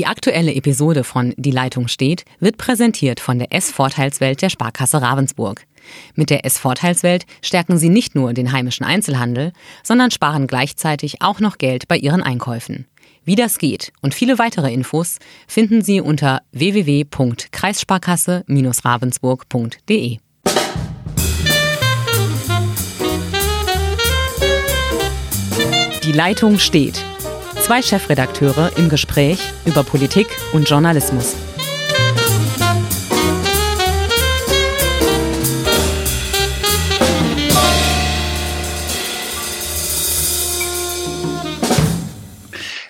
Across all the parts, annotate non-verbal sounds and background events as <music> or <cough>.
Die aktuelle Episode von Die Leitung steht wird präsentiert von der S-Vorteilswelt der Sparkasse Ravensburg. Mit der S-Vorteilswelt stärken Sie nicht nur den heimischen Einzelhandel, sondern sparen gleichzeitig auch noch Geld bei Ihren Einkäufen. Wie das geht und viele weitere Infos finden Sie unter www.kreissparkasse-ravensburg.de. Die Leitung steht Zwei Chefredakteure im Gespräch über Politik und Journalismus.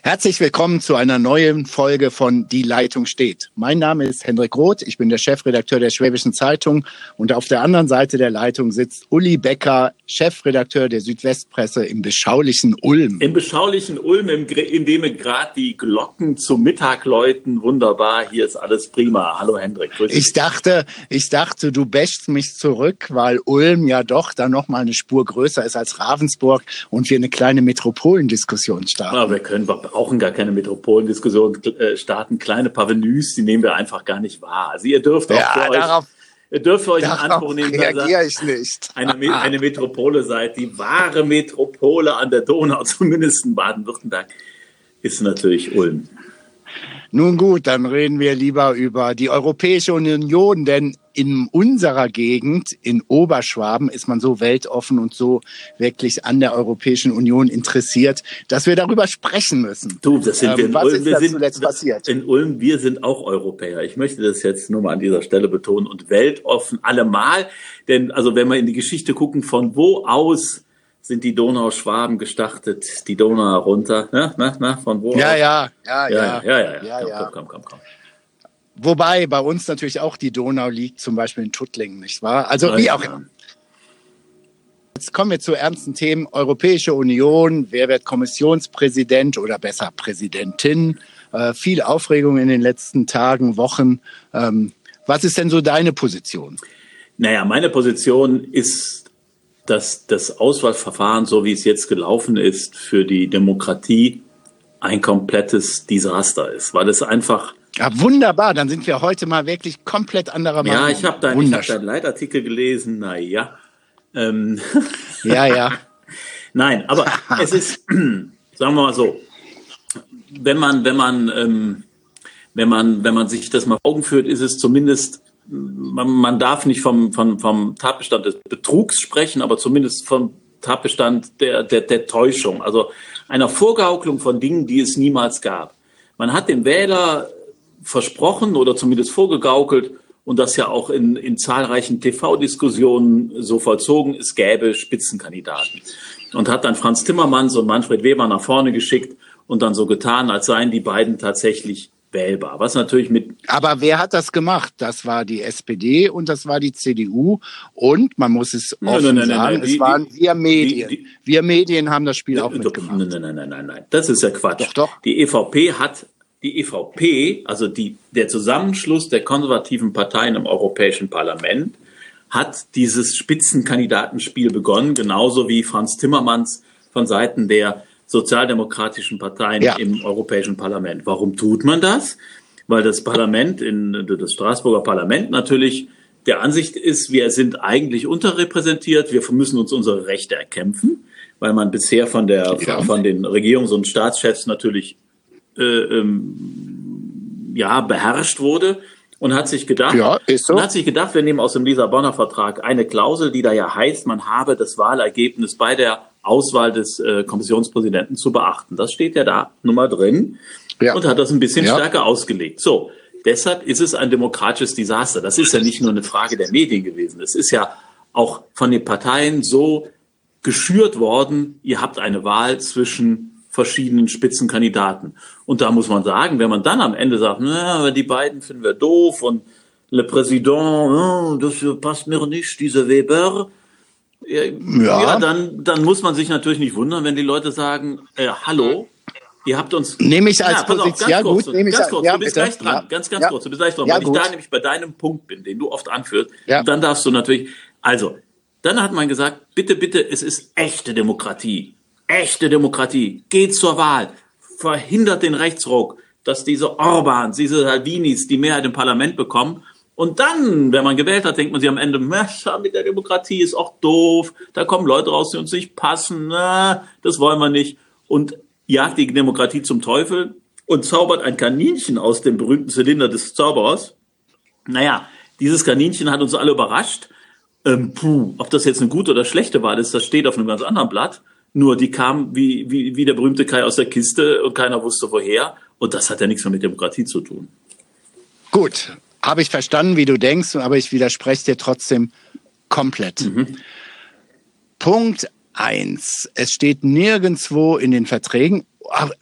Herzlich willkommen zu einer neuen Folge von Die Leitung steht. Mein Name ist Hendrik Roth, ich bin der Chefredakteur der Schwäbischen Zeitung und auf der anderen Seite der Leitung sitzt Uli Becker, Chefredakteur der Südwestpresse im beschaulichen Ulm. Im beschaulichen Ulm, in dem gerade die Glocken zum Mittag läuten. Wunderbar, hier ist alles prima. Hallo Hendrik, grüß dich. Ich dachte, ich dachte, du bäschst mich zurück, weil Ulm ja doch dann noch mal eine Spur größer ist als Ravensburg und wir eine kleine Metropolendiskussion starten. Ja, wir können brauchen gar keine Metropolendiskussion äh, starten. Kleine Parvenus, die nehmen wir einfach gar nicht wahr. Also ihr dürft auch ja, für euch, ihr dürft für euch in Anspruch nehmen, dass ihr ich nicht. Eine, eine Metropole seid. Die wahre Metropole an der Donau, <laughs> zumindest in Baden-Württemberg, ist natürlich Ulm. Nun gut, dann reden wir lieber über die Europäische Union, denn in unserer Gegend, in Oberschwaben, ist man so weltoffen und so wirklich an der Europäischen Union interessiert, dass wir darüber sprechen müssen. Du, das sind wir ähm, in was Ulm. Ist wir sind zuletzt passiert? In Ulm, wir sind auch Europäer. Ich möchte das jetzt nur mal an dieser Stelle betonen und weltoffen allemal. Denn also wenn wir in die Geschichte gucken, von wo aus sind die Donauschwaben gestartet, die Donau herunter, ne, ne, ne, von wo Ja, ja, ja, Ja, ja, ja, ja. Ja, komm, ja. komm, komm, komm, komm. Wobei bei uns natürlich auch die Donau liegt, zum Beispiel in Tuttlingen, nicht wahr? Also wie auch immer. Jetzt kommen wir zu ernsten Themen. Europäische Union, wer wird Kommissionspräsident oder besser Präsidentin? Äh, viel Aufregung in den letzten Tagen, Wochen. Ähm, was ist denn so deine Position? Naja, meine Position ist, dass das Auswahlverfahren, so wie es jetzt gelaufen ist, für die Demokratie ein komplettes Desaster ist, weil es einfach Ja, wunderbar, dann sind wir heute mal wirklich komplett anderer Meinung. Ja, ich habe deinen hab deinen Leitartikel gelesen. Na ja. Ähm, <laughs> Ja, ja. <laughs> nein, aber es ist, <clears throat> sagen wir mal so, wenn man, wenn man, ähm, wenn man, wenn man sich das mal vor Augen führt, ist es zumindest, man, man darf nicht vom, vom, vom Tatbestand des Betrugs sprechen, aber zumindest vom Tatbestand der, der, der Täuschung, also einer Vorgaukelung von Dingen, die es niemals gab. Man hat dem Wähler versprochen oder zumindest vorgegaukelt und das ja auch in, in zahlreichen TV-Diskussionen so vollzogen, es gäbe Spitzenkandidaten. Und hat dann Franz Timmermans und Manfred Weber nach vorne geschickt und dann so getan, als seien die beiden tatsächlich wählbar. Was natürlich mit Aber wer hat das gemacht? Das war die SPD und das war die CDU. Und man muss es offen nein, nein, nein, sagen, nein. es Die- waren wir Medien. die- die- wir Medien haben das Spiel auch mitgemacht. Nein, nein, nein, nein, nein, nein. Das ist ja Quatsch. Doch, doch. Die EVP hat, die EVP, also die, der Zusammenschluss der konservativen Parteien im Europäischen Parlament, hat dieses Spitzenkandidatenspiel begonnen, genauso wie Franz Timmermans von Seiten der sozialdemokratischen Parteien Ja. im Europäischen Parlament. Warum tut man das? Weil das Parlament, in, das Straßburger Parlament natürlich der Ansicht ist, wir sind eigentlich unterrepräsentiert, wir müssen uns unsere Rechte erkämpfen, weil man bisher von der Ja. von den Regierungs- und Staatschefs natürlich äh, ähm, ja beherrscht wurde und hat sich gedacht, Ja, so. und hat sich gedacht, wir nehmen aus dem Lissabonner Vertrag eine Klausel, die da ja heißt, man habe das Wahlergebnis bei der Auswahl des äh, Kommissionspräsidenten zu beachten. Das steht ja da nun mal drin Ja. und hat das ein bisschen Ja. stärker ausgelegt. So, deshalb ist es ein demokratisches Desaster. Das ist ja nicht nur eine Frage der Medien gewesen. Es ist ja auch von den Parteien so geschürt worden, ihr habt eine Wahl zwischen verschiedenen Spitzenkandidaten. Und da muss man sagen, wenn man dann am Ende sagt, na, aber die beiden finden wir doof und Le Président, oh, das passt mir nicht, dieser Weber. Ja, Ja. ja, dann, dann muss man sich natürlich nicht wundern, wenn die Leute sagen, äh, hallo, ihr habt uns... Nehme ich als auf, Position- ganz ja, kurz, gut, nehme ich ganz kurz, ja, du bist bitte. gleich dran, Ja. ganz, ganz Ja. kurz, du bist gleich dran, Ja, weil ich gut. da nämlich bei deinem Punkt bin, den du oft anführst, Ja. dann darfst du natürlich, also, dann hat man gesagt, bitte, bitte, es ist echte Demokratie. Echte Demokratie. Geht zur Wahl. Verhindert den Rechtsruck. dass diese Orbans, diese Salvinis die Mehrheit im Parlament bekommen. Und dann, wenn man gewählt hat, denkt man sich am Ende, mit der Demokratie ist auch doof, da kommen Leute raus, die uns nicht passen, na, das wollen wir nicht. Und jagt die Demokratie zum Teufel und zaubert ein Kaninchen aus dem berühmten Zylinder des Zauberers. Naja, dieses Kaninchen hat uns alle überrascht. Ähm, puh, ob das jetzt eine gute oder schlechte Wahl ist, das steht auf einem ganz anderen Blatt. Nur die kam wie, wie, wie der berühmte Kai aus der Kiste und keiner wusste woher. Und das hat ja nichts mehr mit Demokratie zu tun. Gut, habe ich verstanden, wie du denkst, aber ich widerspreche dir trotzdem komplett. Mhm. Punkt eins. Es steht nirgendwo in den Verträgen,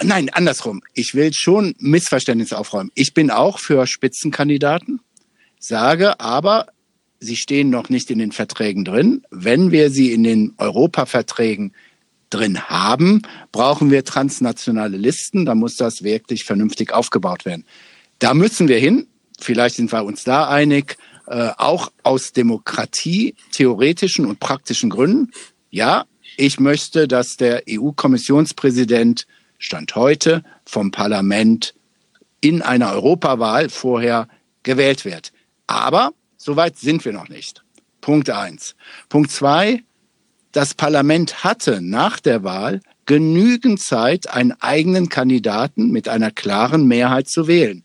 nein, andersrum. Ich will schon Missverständnisse aufräumen. Ich bin auch für Spitzenkandidaten, sage aber, sie stehen noch nicht in den Verträgen drin. Wenn wir sie in den Europaverträgen drin haben, brauchen wir transnationale Listen. Da muss das wirklich vernünftig aufgebaut werden. Da müssen wir hin. Vielleicht sind wir uns da einig. Äh, auch aus Demokratie, theoretischen und praktischen Gründen. Ja, ich möchte, dass der EU-Kommissionspräsident Stand heute vom Parlament in einer Europawahl vorher gewählt wird. Aber soweit sind wir noch nicht. Punkt eins. Punkt zwei. Das Parlament hatte nach der Wahl genügend Zeit, einen eigenen Kandidaten mit einer klaren Mehrheit zu wählen.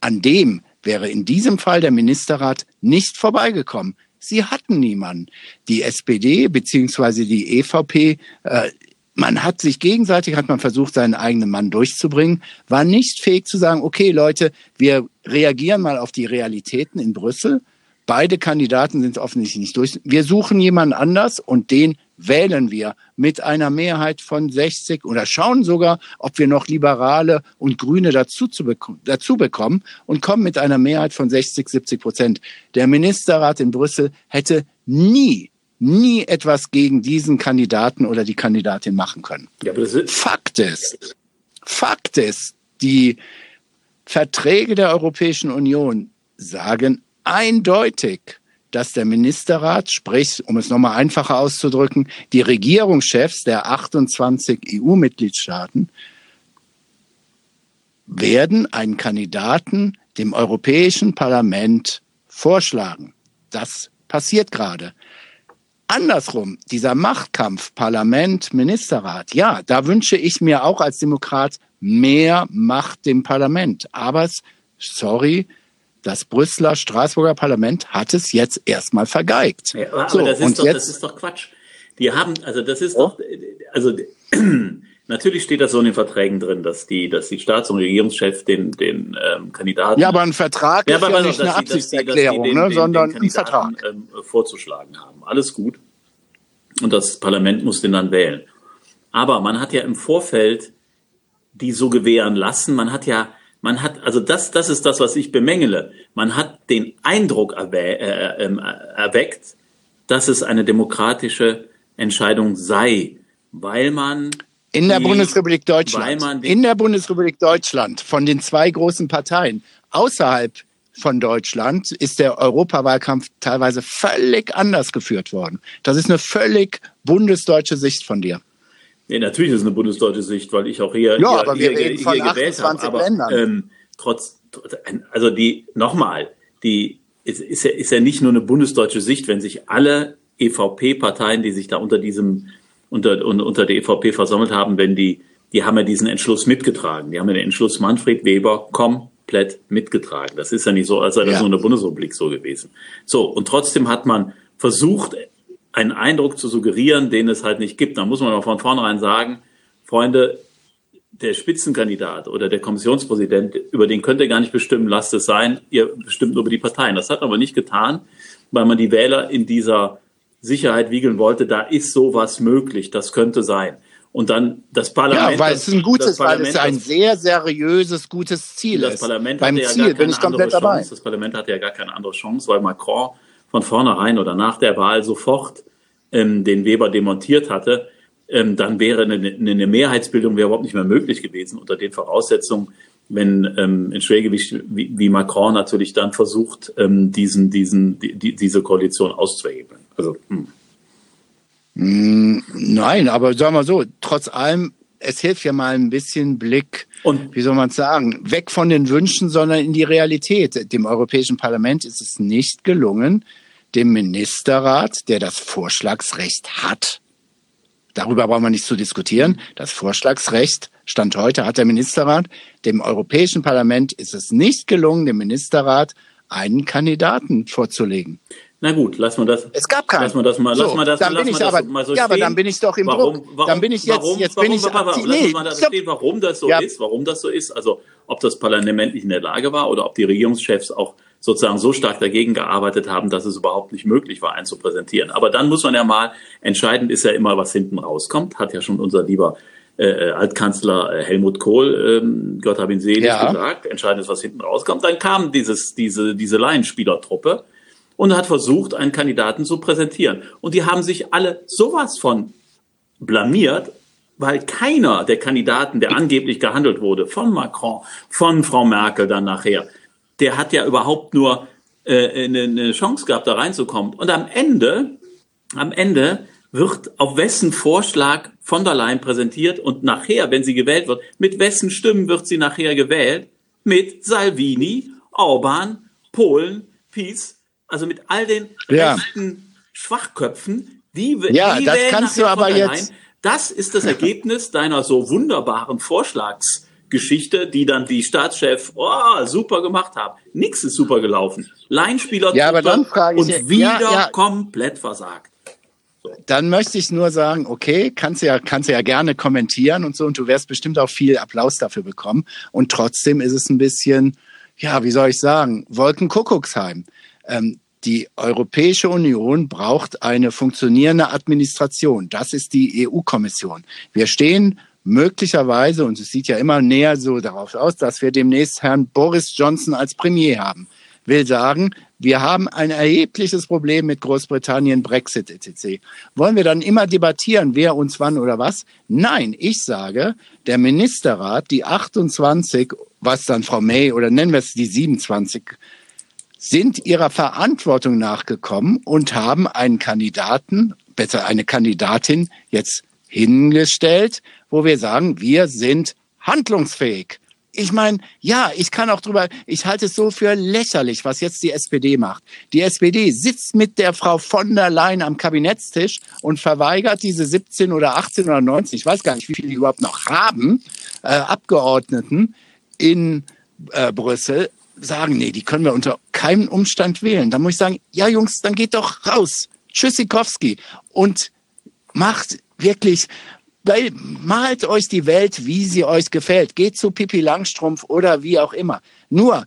An dem wäre in diesem Fall der Ministerrat nicht vorbeigekommen. Sie hatten niemanden. Die SPD beziehungsweise die EVP, äh, man hat sich gegenseitig, hat man versucht, seinen eigenen Mann durchzubringen, war nicht fähig zu sagen, okay Leute, wir reagieren mal auf die Realitäten in Brüssel. Beide Kandidaten sind offensichtlich nicht durch. Wir suchen jemanden anders und den wählen wir mit einer Mehrheit von 60 oder schauen sogar, ob wir noch Liberale und Grüne dazu, zu bekommen, dazu bekommen und kommen mit einer Mehrheit von 60, 70 Prozent. Der Ministerrat in Brüssel hätte nie nie etwas gegen diesen Kandidaten oder die Kandidatin machen können. Ja, Fakt ist, Fakt ist, die Verträge der Europäischen Union sagen eindeutig, dass der Ministerrat, sprich, um es nochmal einfacher auszudrücken, die Regierungschefs der 28 EU-Mitgliedstaaten werden einen Kandidaten dem Europäischen Parlament vorschlagen. Das passiert gerade. Andersrum, dieser Machtkampf Parlament, Ministerrat, ja, da wünsche ich mir auch als Demokrat mehr Macht dem Parlament. Aber sorry, das Brüsseler Straßburger Parlament hat es jetzt erstmal vergeigt. Ja, aber so, das, ist doch, jetzt, das ist doch Quatsch. Die haben, also das ist oh? doch, also <clears throat> natürlich steht das so in den Verträgen drin, dass die, dass die Staats- und Regierungschef den, den ähm, Kandidaten. Ja, aber ein Vertrag ja, ist ja nicht eine Absichtserklärung, den, ne, sondern den ein Vertrag. Ähm, vorzuschlagen haben. Alles gut. Und das Parlament muss den dann wählen. Aber man hat ja im Vorfeld die so gewähren lassen. Man hat ja man hat, also das, das ist das, was ich bemängele. Man hat den Eindruck erwe äh, äh, erweckt, dass es eine demokratische Entscheidung sei, weil man in der die, Bundesrepublik Deutschland, in der Bundesrepublik Deutschland von den zwei großen Parteien außerhalb von Deutschland ist der Europawahlkampf teilweise völlig anders geführt worden. Das ist eine völlig bundesdeutsche Sicht von dir. Nee, natürlich ist es eine bundesdeutsche Sicht, weil ich auch hier, ja, hier, aber wir hier, reden hier, von 28 habe. Ländern. ähm, trotz, also die, nochmal, die ist, ist, ja, ist ja nicht nur eine bundesdeutsche Sicht, wenn sich alle EVP-Parteien, die sich da unter diesem, unter, unter der EVP versammelt haben, wenn die, die haben ja diesen Entschluss mitgetragen. Die haben ja den Entschluss Manfred Weber komplett mitgetragen. Das ist ja nicht so, als sei das ja. nur in der Bundesrepublik so gewesen. So, und trotzdem hat man versucht, einen Eindruck zu suggerieren, den es halt nicht gibt. Da muss man auch von vornherein sagen, Freunde, der Spitzenkandidat oder der Kommissionspräsident, über den könnt ihr gar nicht bestimmen, lasst es sein, ihr bestimmt nur über die Parteien. Das hat man aber nicht getan, weil man die Wähler in dieser Sicherheit wiegeln wollte, da ist sowas möglich, das könnte sein. Und dann das Parlament. Ja, weil es ein gutes, weil es ein sehr seriöses, gutes Ziel das ist. Parlament Beim hatte Ziel ja gar keine bin ich komplett dabei. Chance. Das Parlament hatte ja gar keine andere Chance, weil Macron von vornherein oder nach der Wahl sofort ähm, den Weber demontiert hatte, ähm, dann wäre eine, eine Mehrheitsbildung wäre überhaupt nicht mehr möglich gewesen unter den Voraussetzungen, wenn ähm, ein Schwergewicht wie, wie Macron natürlich dann versucht, ähm, diesen, diesen, die, diese Koalition auszuhebeln. Also hm. Mm, nein, aber sagen wir so, trotz allem es hilft ja mal ein bisschen Blick, und wie soll man sagen, weg von den Wünschen, sondern in die Realität. Dem Europäischen Parlament ist es nicht gelungen, dem Ministerrat, der das Vorschlagsrecht hat, darüber brauchen wir nicht zu diskutieren, das Vorschlagsrecht Stand heute hat der Ministerrat, dem Europäischen Parlament ist es nicht gelungen, dem Ministerrat einen Kandidaten vorzulegen. Na gut, lass mal das. Es gab keinen. Lass mal das mal, so, lass mal das, dann bin ich aber, mal so Ja, aber dann bin ich doch im warum, Druck. Warum, dann bin ich jetzt, warum, jetzt warum, bin ich warum, aktiv. nee, mal das stehen, warum das so ja. ist, warum das so ist. Also, ob das Parlament nicht in der Lage war oder ob die Regierungschefs auch sozusagen so stark dagegen gearbeitet haben, dass es überhaupt nicht möglich war, einen zu präsentieren. Aber dann muss man ja mal, entscheidend ist ja immer, was hinten rauskommt, hat ja schon unser lieber äh, äh Altkanzler äh, Helmut Kohl, ähm, Gott hab ihn selig, ja. gesagt. Entscheidend ist, was hinten rauskommt. Dann kam dieses, diese, diese Laienspielertruppe und hat versucht, einen Kandidaten zu präsentieren. Und die haben sich alle sowas von blamiert, weil keiner der Kandidaten, der angeblich gehandelt wurde, von Macron, von Frau Merkel dann nachher, der hat ja überhaupt nur äh, eine, eine Chance gehabt, da reinzukommen. Und am Ende, am Ende wird auf wessen Vorschlag von der Leyen präsentiert und nachher, wenn sie gewählt wird, mit wessen Stimmen wird sie nachher gewählt? Mit Salvini, Orban, Polen, Peace also mit all den ja. rechten Schwachköpfen, die, ja, die das kannst du aber jetzt. Das ist das Ergebnis deiner so wunderbaren Vorschlagsgeschichte, die dann die Staatschef oh, super gemacht haben. Nix ist super gelaufen. Leinspieler ja, aber dann frage ich, und wieder ja, ja. komplett versagt. So. Dann möchte ich nur sagen, okay, kannst du ja, kannst du ja gerne kommentieren und so, und du wirst bestimmt auch viel Applaus dafür bekommen. Und trotzdem ist es ein bisschen, ja, wie soll ich sagen, Wolkenkuckucksheim. Ähm, die Europäische Union braucht eine funktionierende Administration. Das ist die EU-Kommission. Wir stehen möglicherweise, und es sieht ja immer näher so darauf aus, dass wir demnächst Herrn Boris Johnson als Premier haben. Will sagen, wir haben ein erhebliches Problem mit Großbritannien, Brexit etc. Wollen wir dann immer debattieren, wer uns wann oder was? Nein, ich sage, der Ministerrat, die 28, was dann Frau May oder nennen wir es die 27 sind ihrer Verantwortung nachgekommen und haben einen Kandidaten, besser eine Kandidatin jetzt hingestellt, wo wir sagen, wir sind handlungsfähig. Ich meine, ja, ich kann auch drüber, ich halte es so für lächerlich, was jetzt die SPD macht. Die SPD sitzt mit der Frau von der Leyen am Kabinettstisch und verweigert diese 17 oder 18 oder 19, ich weiß gar nicht, wie viele die überhaupt noch haben, äh, Abgeordneten in äh, Brüssel sagen, nee, die können wir unter keinem Umstand wählen. Dann muss ich sagen, ja Jungs, dann geht doch raus. Tschüssikowski. Und macht wirklich, malt euch die Welt, wie sie euch gefällt. Geht zu Pippi Langstrumpf oder wie auch immer. Nur,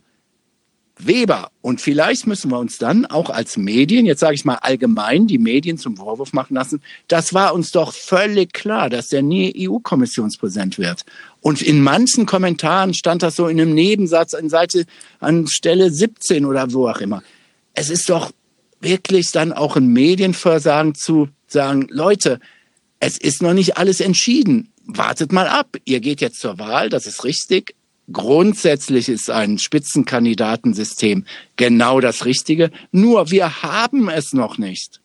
Weber. Und vielleicht müssen wir uns dann auch als Medien, jetzt sage ich mal allgemein, die Medien zum Vorwurf machen lassen, das war uns doch völlig klar, dass der nie EU-Kommissionspräsident wird. Und in manchen Kommentaren stand das so in einem Nebensatz an Seite, an Stelle 17 oder wo auch immer. Es ist doch wirklich dann auch ein Medienversagen zu sagen, Leute, es ist noch nicht alles entschieden. Wartet mal ab. Ihr geht jetzt zur Wahl, das ist richtig. Grundsätzlich ist ein Spitzenkandidatensystem genau das Richtige. Nur wir haben es noch nicht.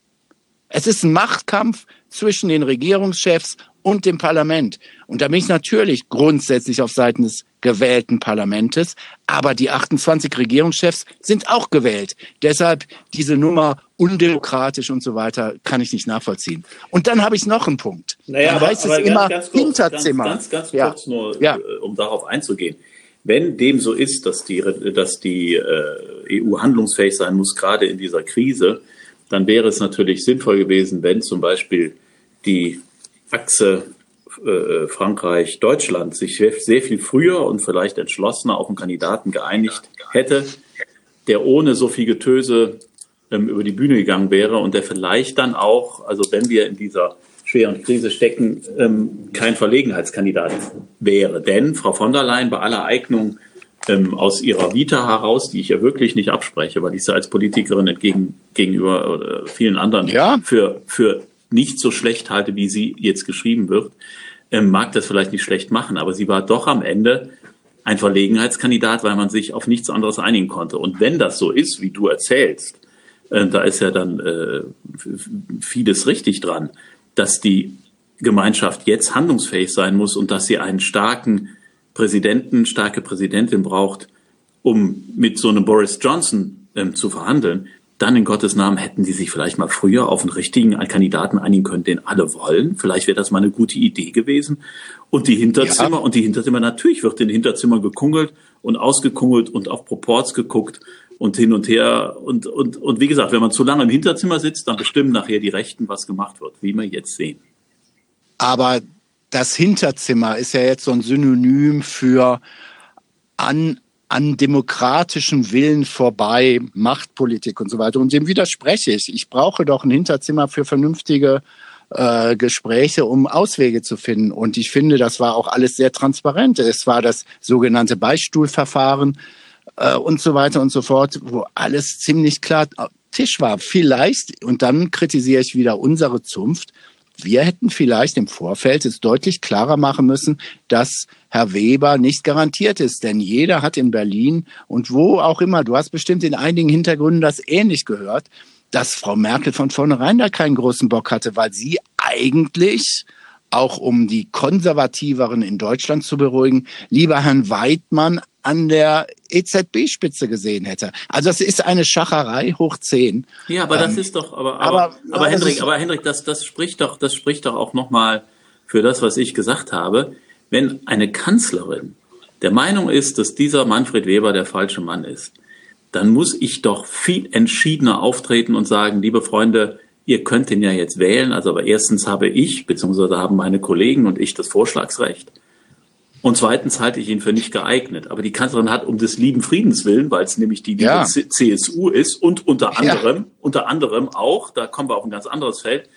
Es ist ein Machtkampf zwischen den Regierungschefs und dem Parlament. Und da bin ich natürlich grundsätzlich auf Seiten des gewählten Parlamentes. Aber die 28 Regierungschefs sind auch gewählt. Deshalb diese Nummer undemokratisch und so weiter kann ich nicht nachvollziehen. Und dann habe ich noch einen Punkt. Naja, dann aber, heißt aber es ganz, immer ganz kurz, Hinterzimmer. Ganz, ganz, ganz kurz ja. nur, ja. Äh, um darauf einzugehen. Wenn dem so ist, dass die, dass die äh, EU handlungsfähig sein muss, gerade in dieser Krise, dann wäre es natürlich sinnvoll gewesen, wenn zum Beispiel die Achse äh, Frankreich, Deutschland sich sehr viel früher und vielleicht entschlossener auf einen Kandidaten geeinigt hätte, der ohne so viel Getöse ähm, über die Bühne gegangen wäre und der vielleicht dann auch, also wenn wir in dieser schweren Krise stecken, ähm, kein Verlegenheitskandidat wäre. Denn Frau von der Leyen bei aller Eignung ähm, aus ihrer Vita heraus, die ich ja wirklich nicht abspreche, weil ich sie als Politikerin entgegen, gegenüber äh, vielen anderen ja. für, für nicht so schlecht halte, wie sie jetzt geschrieben wird, ähm, mag das vielleicht nicht schlecht machen, aber sie war doch am Ende ein Verlegenheitskandidat, weil man sich auf nichts anderes einigen konnte. Und wenn das so ist, wie du erzählst, äh, da ist ja dann äh, vieles richtig dran, dass die Gemeinschaft jetzt handlungsfähig sein muss und dass sie einen starken Präsidenten, starke Präsidentin braucht, um mit so einem Boris Johnson ähm, zu verhandeln, dann in Gottes Namen hätten die sich vielleicht mal früher auf einen richtigen Kandidaten einigen können, den alle wollen. Vielleicht wäre das mal eine gute Idee gewesen. Und die Hinterzimmer, ja. und die Hinterzimmer, natürlich wird in den Hinterzimmer gekungelt und ausgekungelt und auf Proports geguckt und hin und her. Und, und, und wie gesagt, wenn man zu lange im Hinterzimmer sitzt, dann bestimmen nachher die Rechten, was gemacht wird, wie wir jetzt sehen. Aber das Hinterzimmer ist ja jetzt so ein Synonym für an, an demokratischem Willen vorbei, Machtpolitik und so weiter. Und dem widerspreche ich. Ich brauche doch ein Hinterzimmer für vernünftige äh, Gespräche, um Auswege zu finden. Und ich finde, das war auch alles sehr transparent. Es war das sogenannte Beistuhlverfahren äh, und so weiter und so fort, wo alles ziemlich klar Tisch war. Vielleicht, und dann kritisiere ich wieder unsere Zunft, wir hätten vielleicht im Vorfeld es deutlich klarer machen müssen, dass Herr Weber nicht garantiert ist. Denn jeder hat in Berlin und wo auch immer, du hast bestimmt in einigen Hintergründen das ähnlich gehört, dass Frau Merkel von vornherein da keinen großen Bock hatte, weil sie eigentlich auch um die Konservativeren in Deutschland zu beruhigen, lieber Herrn Weidmann an der EZB-Spitze gesehen hätte. Also das ist eine Schacherei hoch zehn. Ja, aber ähm, das ist doch, aber, aber, aber, aber Hendrik, aber Hendrik, das, das spricht doch, das spricht doch auch nochmal für das, was ich gesagt habe. Wenn eine Kanzlerin der Meinung ist, dass dieser Manfred Weber der falsche Mann ist, dann muss ich doch viel entschiedener auftreten und sagen, liebe Freunde, ihr könnt ihn ja jetzt wählen. Also aber erstens habe ich, beziehungsweise haben meine Kollegen und ich das Vorschlagsrecht. Und zweitens halte ich ihn für nicht geeignet. Aber die Kanzlerin hat um des lieben Friedens willen, weil es nämlich die ja. CSU ist und unter anderem, ja. unter anderem auch, da kommen wir auf ein ganz anderes Feld,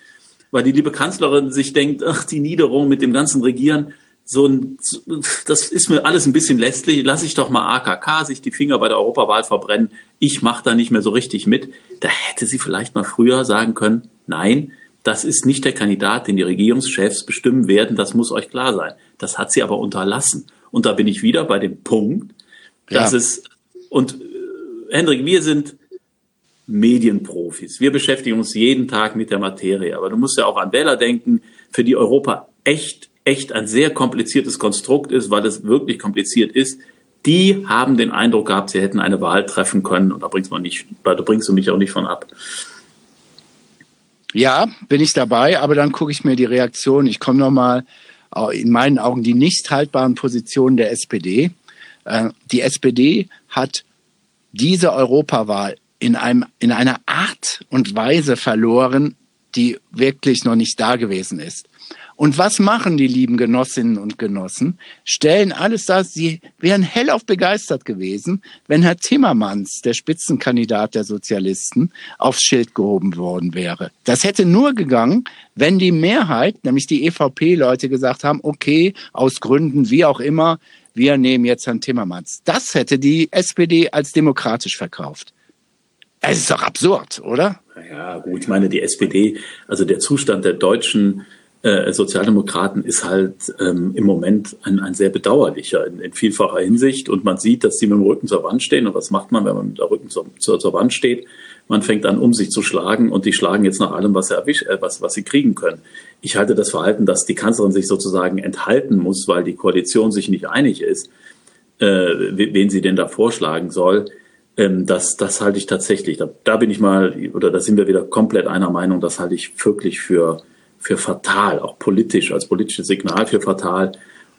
weil die liebe Kanzlerin sich denkt, ach, die Niederung mit dem ganzen Regieren, so ein, das ist mir alles ein bisschen lästig. Lass ich doch mal AKK sich die Finger bei der Europawahl verbrennen. Ich mache da nicht mehr so richtig mit. Da hätte sie vielleicht mal früher sagen können, nein, das ist nicht der Kandidat, den die Regierungschefs bestimmen werden. Das muss euch klar sein. Das hat sie aber unterlassen. Und da bin ich wieder bei dem Punkt, dass ja. es, und äh, Hendrik, wir sind Medienprofis. Wir beschäftigen uns jeden Tag mit der Materie. Aber du musst ja auch an Wähler denken, für die Europa echt, echt ein sehr kompliziertes Konstrukt ist, weil es wirklich kompliziert ist. Die haben den Eindruck gehabt, sie hätten eine Wahl treffen können. Und da bringst, man nicht, da bringst du mich auch nicht von ab. Ja, bin ich dabei, aber dann gucke ich mir die Reaktion. Ich komme nochmal in meinen Augen die nicht haltbaren Positionen der SPD. Äh, die SPD hat diese Europawahl in, einem, in einer Art und Weise verloren, die wirklich noch nicht da gewesen ist. Und was machen die lieben Genossinnen und Genossen? Stellen alles das, sie wären hellauf begeistert gewesen, wenn Herr Timmermans, der Spitzenkandidat der Sozialisten, aufs Schild gehoben worden wäre. Das hätte nur gegangen, wenn die Mehrheit, nämlich die EVP-Leute gesagt haben, okay, aus Gründen wie auch immer, wir nehmen jetzt Herrn Timmermans. Das hätte die SPD als demokratisch verkauft. Es ist doch absurd, oder? Ja, gut, ich meine, die SPD, also der Zustand der deutschen äh, Sozialdemokraten ist halt ähm, im Moment ein, ein sehr bedauerlicher in, in, vielfacher Hinsicht. Und man sieht, dass sie mit dem Rücken zur Wand stehen. Und was macht man, wenn man mit dem Rücken zur, zur, zur Wand steht? Man fängt an, um sich zu schlagen und die schlagen jetzt nach allem, was sie, erwisch, äh, was, was sie kriegen können. Ich halte das Verhalten, dass die Kanzlerin sich sozusagen enthalten muss, weil die Koalition sich nicht einig ist, äh, wen sie denn da vorschlagen soll, ähm, das, das halte ich tatsächlich, da, da bin ich mal, oder da sind wir wieder komplett einer Meinung, das halte ich wirklich für, für fatal, auch politisch, als politisches Signal für fatal.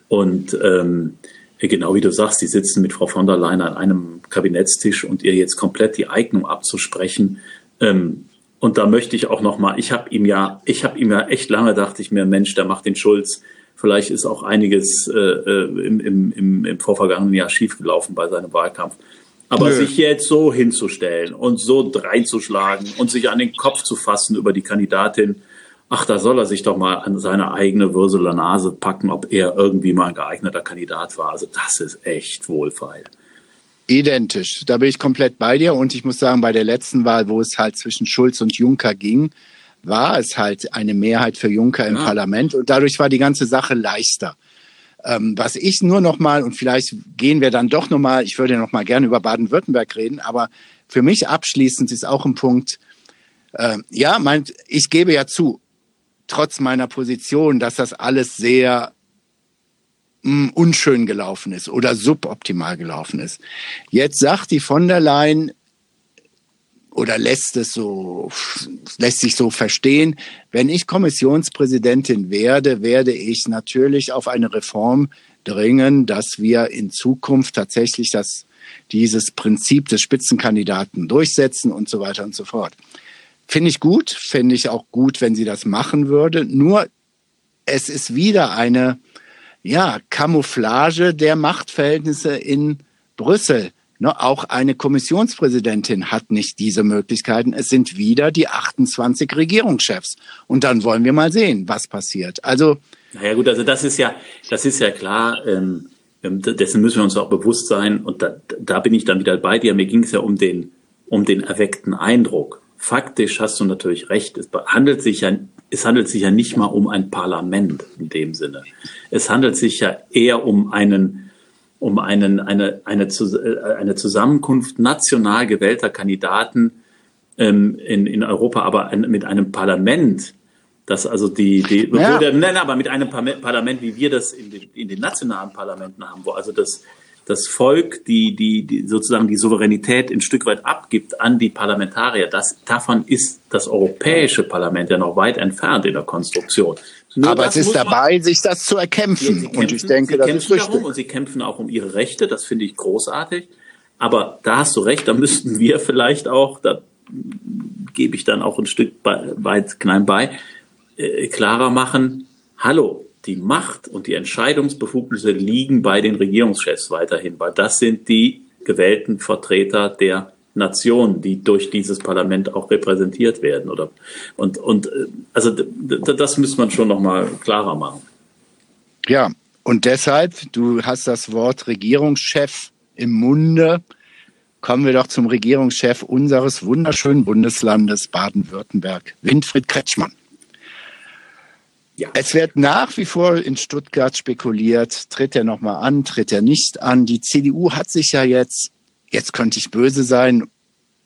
Und ähm, genau wie du sagst, die sitzen mit Frau von der Leyen an einem Kabinettstisch und ihr jetzt komplett die Eignung abzusprechen. Ähm, und da möchte ich auch noch mal, ich habe ihm ja, ich habe ihm ja echt lange dachte ich mir, Mensch, der macht den Schulz. Vielleicht ist auch einiges äh, äh im, im, im, im vorvergangenen Jahr schiefgelaufen bei seinem Wahlkampf. Aber Nö. sich jetzt so hinzustellen und so reinzuschlagen und sich an den Kopf zu fassen über die Kandidatin, ach, da soll er sich doch mal an seine eigene Würseler Nase packen, ob er irgendwie mal ein geeigneter Kandidat war. Also das ist echt wohlfeil. Identisch. Da bin ich komplett bei dir. Und ich muss sagen, bei der letzten Wahl, wo es halt zwischen Schulz und Juncker ging, war es halt eine Mehrheit für Juncker im ja. Parlament. Und dadurch war die ganze Sache leichter. Ähm, was ich nur noch mal und vielleicht gehen wir dann doch noch mal, ich würde noch mal gerne über Baden-Württemberg reden, aber für mich abschließend ist auch ein Punkt, äh, ja, mein, ich gebe ja zu, trotz meiner Position, dass das alles sehr mh, hm, unschön gelaufen ist oder suboptimal gelaufen ist. Jetzt sagt die von der Leyen oder lässt es so, lässt sich so verstehen, wenn ich Kommissionspräsidentin werde, werde ich natürlich auf eine Reform dringen, dass wir in Zukunft tatsächlich das, dieses Prinzip des Spitzenkandidaten durchsetzen und so weiter und so fort. Finde ich gut, finde ich auch gut, wenn sie das machen würde. Nur es ist wieder eine ja, Camouflage der Machtverhältnisse in Brüssel. Ne, auch eine Kommissionspräsidentin hat nicht diese Möglichkeiten. Es sind wieder die 28 Regierungschefs. Und dann wollen wir mal sehen, was passiert. Also. Naja, gut, also das ist ja, das ist ja klar. Ähm, ähm dessen müssen wir uns auch bewusst sein. Und da, da bin ich dann wieder bei dir. Mir ging es ja um den, um den erweckten Eindruck. Faktisch hast du natürlich recht. Es handelt sich ja, es handelt sich ja nicht mal um ein Parlament in dem Sinne. Es handelt sich ja eher um einen, um einen, eine, eine, äh, eine Zusammenkunft national gewählter Kandidaten ähm, in, in Europa, aber ein, mit einem Parlament, das also die, die ja. würde, nein, aber mit einem Parlament, wie wir das in den, in den nationalen Parlamenten haben, wo also das, das Volk die, die, die sozusagen die Souveränität ein Stück weit abgibt an die Parlamentarier. Das, davon ist das Europäische Parlament ja noch weit entfernt in der Konstruktion. Nur Aber es ist dabei, sich das zu erkämpfen. Kämpfen, und ich denke, das ist richtig. Darum und sie kämpfen auch um ihre Rechte. Das finde ich großartig. Aber da hast du recht, da müssten wir vielleicht auch, da gebe ich dann auch ein Stück weit klein bei, äh, klarer machen, hallo, die Macht und die Entscheidungsbefugnisse liegen bei den Regierungschefs weiterhin, weil das sind die gewählten Vertreter der Nationen, die durch dieses Parlament auch repräsentiert werden, oder? Und, und, äh, also, das muss man schon nochmal klarer machen. Ja, und deshalb, du hast das Wort Regierungschef im Munde. Kommen wir doch zum Regierungschef unseres wunderschönen Bundeslandes Baden-Württemberg, Winfried Kretschmann. Ja. Es wird nach wie vor in Stuttgart spekuliert, tritt er nochmal an, tritt er nicht an. Die CDU hat sich ja jetzt jetzt könnte ich böse sein,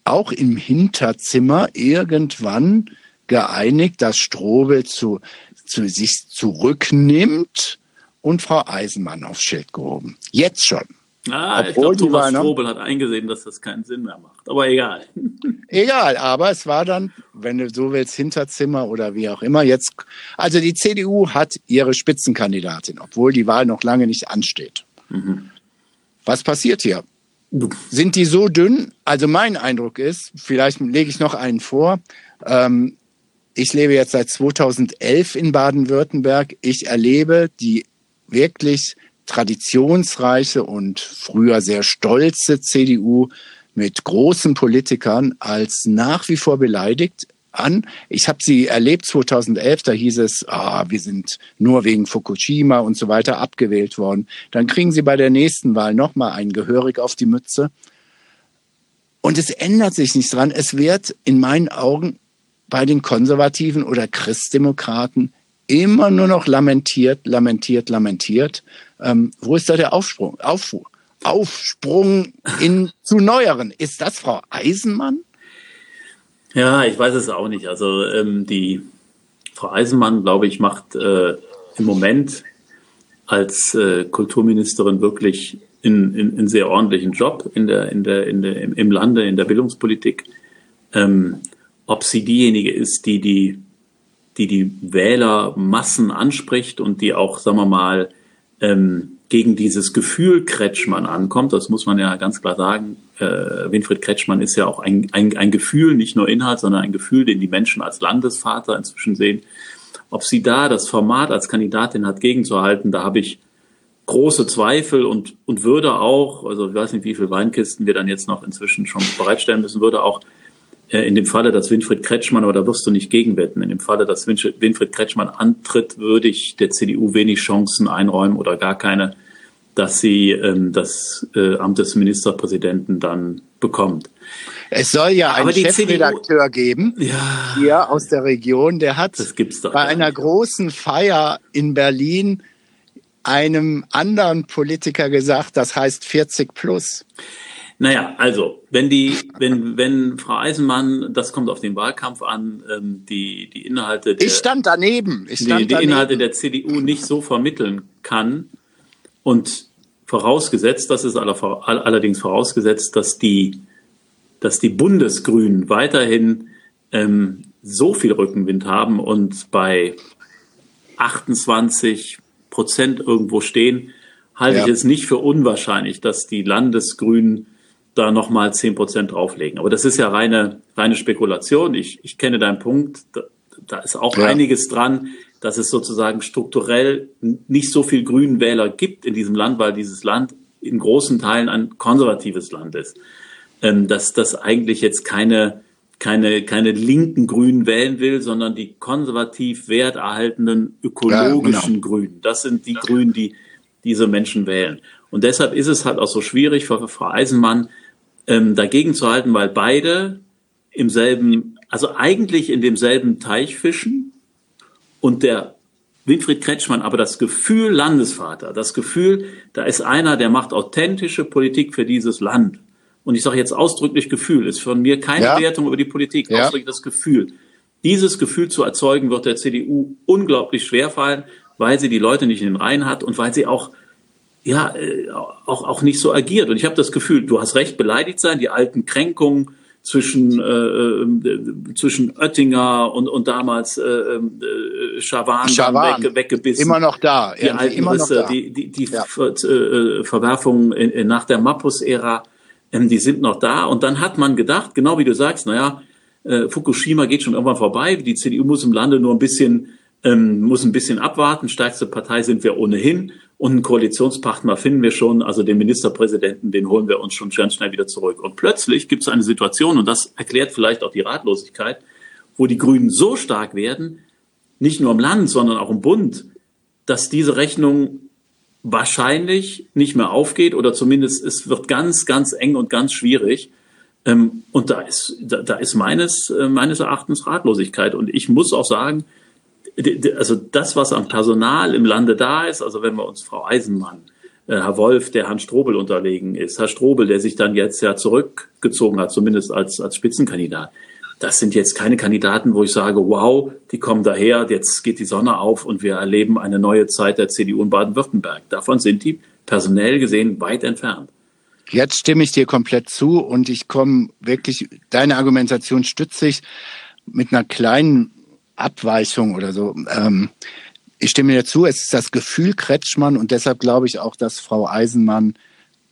auch im Hinterzimmer irgendwann geeinigt, dass Strobel zu, zu sich zurücknimmt und Frau Eisenmann aufs Schild gehoben. Jetzt schon. Ah, Obwohl ich glaube, Thomas Strobel hat eingesehen, dass das keinen Sinn mehr macht. Aber egal. <laughs> Egal, aber es war dann, wenn du so willst, Hinterzimmer oder wie auch immer. Jetzt, also die CDU hat ihre Spitzenkandidatin, obwohl die Wahl noch lange nicht ansteht. Mhm. Was passiert hier? Sind die so dünn? Also mein Eindruck ist, vielleicht lege ich noch einen vor. Ähm, ich lebe jetzt seit 2011 in Baden-Württemberg. Ich erlebe die wirklich traditionsreiche und früher sehr stolze CDU mit großen Politikern als nach wie vor beleidigt an. Ich habe sie erlebt 2011, da hieß es, ah, wir sind nur wegen Fukushima und so weiter abgewählt worden. Dann kriegen sie bei der nächsten Wahl nochmal einen gehörig auf die Mütze. Und es ändert sich nichts dran. Es wird in meinen Augen bei den Konservativen oder Christdemokraten immer nur noch lamentiert, lamentiert, lamentiert. Ähm, wo ist da der Aufsprung? Aufsprung, Aufsprung in, zu Neueren. Ist das Frau Eisenmann? Ja, ich weiß es auch nicht. Also ähm, die Frau Eisenmann, glaube ich, macht äh, im Moment als äh, Kulturministerin wirklich in, in, in sehr ordentlichen Job in der, in der, in der, im, im Lande, in der Bildungspolitik. Ähm, ob sie diejenige ist, die die, die die Wählermassen anspricht und die auch, sagen wir mal, ähm, gegen dieses Gefühl Kretschmann ankommt, das muss man ja ganz klar sagen. Äh, Winfried Kretschmann ist ja auch ein, ein, ein Gefühl, nicht nur Inhalt, sondern ein Gefühl, den die Menschen als Landesvater inzwischen sehen. Ob sie da das Format als Kandidatin hat gegenzuhalten, da habe ich große Zweifel und, und würde auch, also ich weiß nicht, wie viele Weinkisten wir dann jetzt noch inzwischen schon bereitstellen müssen, würde auch in dem Falle, dass Winfried Kretschmann, aber da wirst du nicht gegenwetten, in dem Falle, dass Winfried Kretschmann antritt, würde ich der CDU wenig Chancen einräumen oder gar keine, dass sie ähm, das äh, Amt des Ministerpräsidenten dann bekommt. Es soll ja einen Chefredakteur CDU, geben, ja, hier aus der Region, der hat bei einer großen Feier in Berlin einem anderen Politiker gesagt, das heißt 40 plus. Naja, also, wenn die, wenn, wenn Frau Eisenmann, das kommt auf den Wahlkampf an, ähm, die, die Inhalte der, ich stand daneben. Ich stand die, die daneben. Inhalte der CDU nicht so vermitteln kann und vorausgesetzt, das ist aller, allerdings vorausgesetzt, dass die, dass die Bundesgrünen weiterhin ähm, so viel Rückenwind haben und bei 28 Prozent irgendwo stehen, halte ja. ich es nicht für unwahrscheinlich, dass die Landesgrünen da nochmal zehn Prozent drauflegen. Aber das ist ja reine, reine Spekulation. Ich, ich kenne deinen Punkt. Da, da ist auch ja. einiges dran, dass es sozusagen strukturell nicht so viel grünen Wähler gibt in diesem Land, weil dieses Land in großen Teilen ein konservatives Land ist. Ähm, dass das eigentlich jetzt keine, keine, keine linken Grünen wählen will, sondern die konservativ werterhaltenden ökologischen ja, genau. Grünen. Das sind die Grünen, die diese Menschen wählen. Und deshalb ist es halt auch so schwierig für Frau Eisenmann, ähm, dagegen zu halten, weil beide im selben, also eigentlich in demselben Teich fischen und der Winfried Kretschmann aber das Gefühl Landesvater, das Gefühl, da ist einer, der macht authentische Politik für dieses Land. Und ich sage jetzt ausdrücklich Gefühl, ist von mir keine ja. Wertung über die Politik, ja. ausdrücklich das Gefühl. Dieses Gefühl zu erzeugen, wird der CDU unglaublich schwer fallen, weil sie die Leute nicht in den Reihen hat und weil sie auch ja äh, auch auch nicht so agiert. Und ich habe das Gefühl, du hast recht, beleidigt sein, die alten Kränkungen zwischen äh, äh, zwischen Oettinger und und damals äh, äh, Schawan, Schawan weg, weggebissen. Immer noch da. Die alten immer Risse, noch da. die die, die ja. Ver, äh, Verwerfungen in, in, nach der Mappus-Ära, ähm, die sind noch da. Und dann hat man gedacht, genau wie du sagst, naja, äh, Fukushima geht schon irgendwann vorbei. Die CDU muss im Lande nur ein bisschen ähm, muss ein bisschen abwarten. Stärkste Partei sind wir ohnehin. Und einen Koalitionspartner finden wir schon, also den Ministerpräsidenten, den holen wir uns schon ganz schnell wieder zurück. Und plötzlich gibt es eine Situation, und das erklärt vielleicht auch die Ratlosigkeit, wo die Grünen so stark werden, nicht nur im Land, sondern auch im Bund, dass diese Rechnung wahrscheinlich nicht mehr aufgeht oder zumindest es wird ganz, ganz eng und ganz schwierig. Ähm, und da ist, da, ist meines, äh, meines Erachtens Ratlosigkeit. Und ich muss auch sagen, also das, was am Personal im Lande da ist, also wenn wir uns Frau Eisenmann, äh, Herr Wolf, der Herrn Strobel unterlegen ist, Herr Strobel, der sich dann jetzt ja zurückgezogen hat, zumindest als, als Spitzenkandidat. Das sind jetzt keine Kandidaten, wo ich sage, wow, die kommen daher, jetzt geht die Sonne auf und wir erleben eine neue Zeit der CDU in Baden-Württemberg. Davon sind die personell gesehen weit entfernt. Jetzt stimme ich dir komplett zu und ich komme wirklich, deine Argumentation stütze ich mit einer kleinen Abweichung oder so. Ähm, ich stimme dir zu, es ist das Gefühl Kretschmann und deshalb glaube ich auch, dass Frau Eisenmann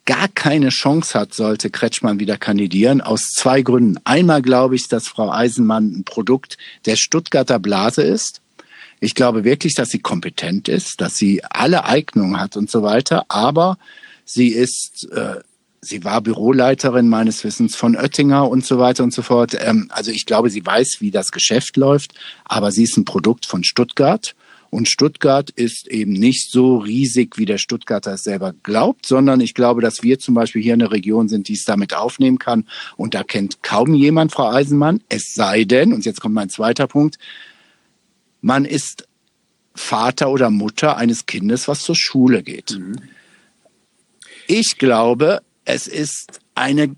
gar keine Chance hat, sollte Kretschmann wieder kandidieren, aus zwei Gründen. Einmal glaube ich, dass Frau Eisenmann ein Produkt der Stuttgarter Blase ist. Ich glaube wirklich, dass sie kompetent ist, dass sie alle Eignungen hat und so weiter, aber sie ist äh, sie war Büroleiterin meines Wissens von Oettinger und so weiter und so fort. Ähm, also ich glaube, sie weiß, wie das Geschäft läuft, aber sie ist ein Produkt von Stuttgart. Und Stuttgart ist eben nicht so riesig, wie der Stuttgarter es selber glaubt, sondern ich glaube, dass wir zum Beispiel hier eine Region sind, die es damit aufnehmen kann. Und da kennt kaum jemand Frau Eisenmann. Es sei denn, und jetzt kommt mein zweiter Punkt, man ist Vater oder Mutter eines Kindes, was zur Schule geht. Mhm. Ich glaube, es ist eine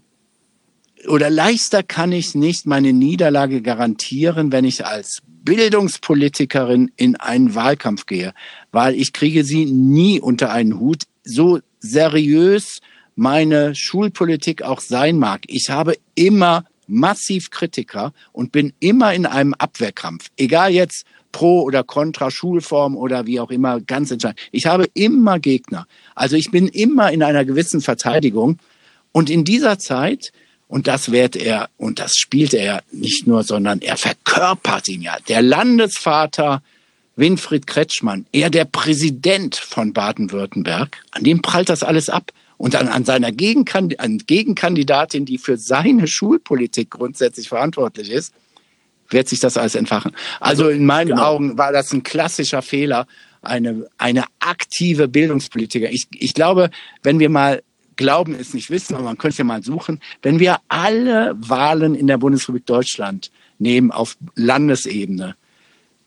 oder leichter kann ich nicht meine Niederlage garantieren, wenn ich als Bildungspolitikerin in einen Wahlkampf gehe, weil ich kriege sie nie unter einen Hut, so seriös meine Schulpolitik auch sein mag. Ich habe immer massiv Kritiker und bin immer in einem Abwehrkampf. Egal jetzt pro oder contra Schulform oder wie auch immer, ganz entscheidend. Ich habe immer Gegner. Also ich bin immer in einer gewissen Verteidigung. Und in dieser Zeit, und das wird er, und das spielt er nicht nur, sondern er verkörpert ihn ja. Der Landesvater Winfried Kretschmann, er der Präsident von Baden-Württemberg, an dem prallt das alles ab. Und dann an seiner Gegenkandidatin, die für seine Schulpolitik grundsätzlich verantwortlich ist, wird sich das alles entfachen. Also, also in meinen genau. Augen war das ein klassischer Fehler, eine, eine aktive Bildungspolitiker. Ich, ich glaube, wenn wir mal glauben, es nicht wissen, aber man könnte es ja mal suchen, wenn wir alle Wahlen in der Bundesrepublik Deutschland nehmen auf Landesebene,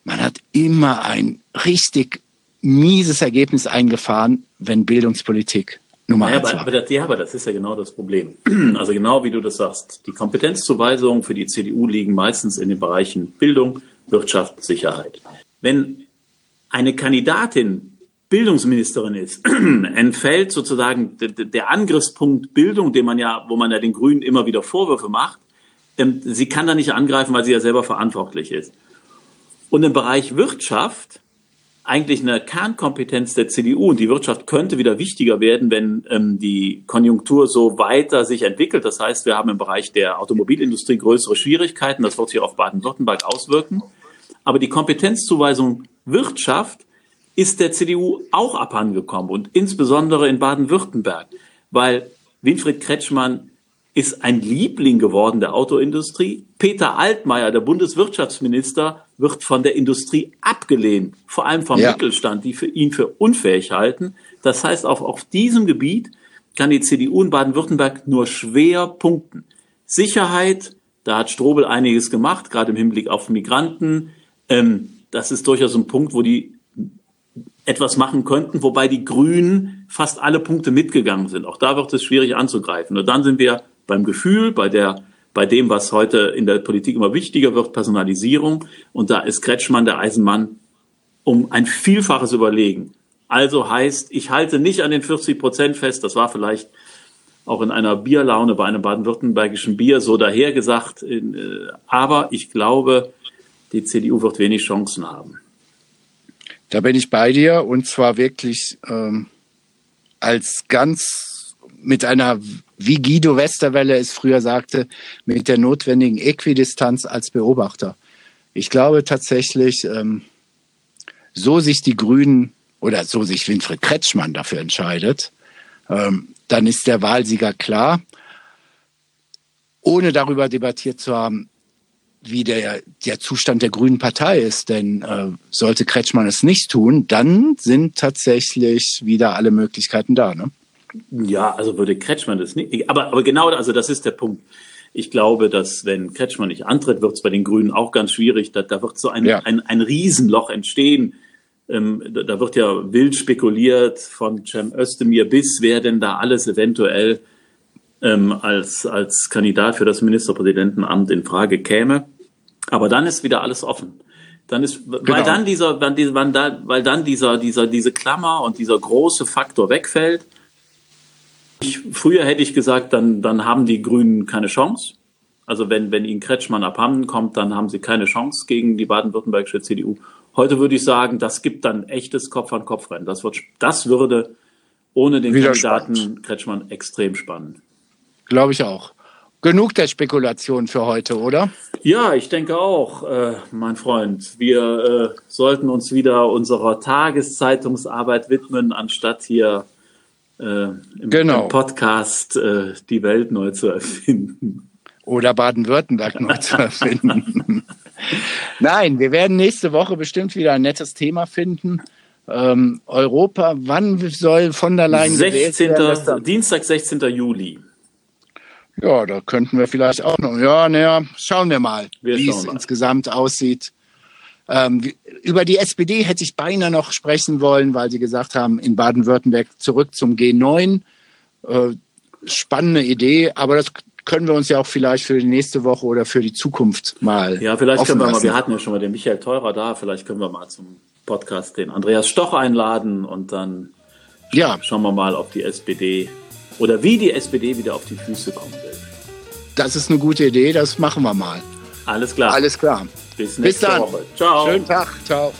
man hat immer ein richtig mieses Ergebnis eingefahren, wenn Bildungspolitik Nummer naja, eins. Aber, aber das, ja, aber das ist ja genau das Problem. <clears throat> Also genau wie du das sagst, die Kompetenzzuweisungen für die CDU liegen meistens in den Bereichen Bildung, Wirtschaft, Sicherheit. Wenn eine Kandidatin Bildungsministerin ist, <clears throat> entfällt sozusagen der Angriffspunkt Bildung, den man ja, wo man ja den Grünen immer wieder Vorwürfe macht. Ähm, sie kann da nicht angreifen, weil sie ja selber verantwortlich ist. Und im Bereich Wirtschaft eigentlich eine Kernkompetenz der CDU und die Wirtschaft könnte wieder wichtiger werden, wenn ähm, die Konjunktur so weiter sich entwickelt. Das heißt, wir haben im Bereich der Automobilindustrie größere Schwierigkeiten. Das wird sich auf Baden-Württemberg auswirken. Aber die Kompetenzzuweisung Wirtschaft ist der CDU auch abhandengekommen und insbesondere in Baden-Württemberg, weil Winfried Kretschmann ist ein Liebling geworden der Autoindustrie. Peter Altmaier, der Bundeswirtschaftsminister, wird von der Industrie abgelehnt, vor allem vom ja. Mittelstand, die für ihn für unfähig halten. Das heißt, auch auf diesem Gebiet kann die CDU in Baden-Württemberg nur schwer punkten. Sicherheit, da hat Strobel einiges gemacht, gerade im Hinblick auf Migranten. Ähm, das ist durchaus ein Punkt, wo die etwas machen könnten, wobei die Grünen fast alle Punkte mitgegangen sind. Auch da wird es schwierig anzugreifen. Und dann sind wir beim Gefühl, bei der, bei dem, was heute in der Politik immer wichtiger wird, Personalisierung. Und da ist Kretschmann der Eisenmann um ein Vielfaches überlegen. Also heißt, ich halte nicht an den 40 Prozent fest. Das war vielleicht auch in einer Bierlaune bei einem baden-württembergischen Bier so dahergesagt. Äh, aber ich glaube, die CDU wird wenig Chancen haben. Da bin ich bei dir und zwar wirklich ähm, als ganz mit einer wie Guido Westerwelle es früher sagte, mit der notwendigen Äquidistanz als Beobachter. Ich glaube tatsächlich, ähm, so sich die Grünen oder so sich Winfried Kretschmann dafür entscheidet, ähm, dann ist der Wahlsieger klar, ohne darüber debattiert zu haben, wie der, der Zustand der Grünen Partei ist. Denn äh, sollte Kretschmann es nicht tun, dann sind tatsächlich wieder alle Möglichkeiten da. Ne? Ja, also würde Kretschmann das nicht. Aber, aber genau, also das ist der Punkt. Ich glaube, dass wenn Kretschmann nicht antritt, wird es bei den Grünen auch ganz schwierig. Da, da wird so ein, ja. ein, ein Riesenloch entstehen. Ähm, da, da, wird ja wild spekuliert von Cem Özdemir bis wer denn da alles eventuell ähm, als, als Kandidat für das Ministerpräsidentenamt in Frage käme. Aber dann ist wieder alles offen. Dann ist, genau. weil dann dieser, weil dann, weil dann dieser, dieser, diese Klammer und dieser große Faktor wegfällt ich, früher hätte ich gesagt, dann, dann haben die Grünen keine Chance. Also wenn, wenn ihnen Kretschmann abhanden kommt, dann haben sie keine Chance gegen die baden-württembergische CDU. Heute würde ich sagen, das gibt dann echtes Kopf-an-Kopf-Rennen. Das, wird, das würde ohne den Kandidaten spannend. Kretschmann extrem spannend. Glaube ich auch. Genug der Spekulation für heute, oder? Ja, ich denke auch, äh, mein Freund. Wir äh, sollten uns wieder unserer Tageszeitungsarbeit widmen, anstatt hier äh, im, genau. im Podcast äh, die Welt neu zu erfinden. Oder Baden-Württemberg neu zu <laughs> erfinden. Nein, wir werden nächste Woche bestimmt wieder ein nettes Thema finden. Ähm, Europa, wann soll von der Leyen 16. Werden, Dienstag, 16. Juli. Ja, da könnten wir vielleicht auch noch. Ja, naja, schauen wir mal, wir wie es mal. insgesamt aussieht. Ähm, über die SPD hätte ich beinahe noch sprechen wollen, weil Sie gesagt haben, in Baden-Württemberg zurück zum G9. Äh, spannende Idee, aber das können wir uns ja auch vielleicht für die nächste Woche oder für die Zukunft mal. Ja, vielleicht können wir lassen. mal, wir hatten ja schon mal den Michael Teurer da, vielleicht können wir mal zum Podcast den Andreas Stoch einladen und dann ja. schauen wir mal, ob die SPD oder wie die SPD wieder auf die Füße kommen will. Das ist eine gute Idee, das machen wir mal. Alles klar. Alles klar. Bis nächste Bis dann. Woche. Ciao. Schönen Tag. Ciao.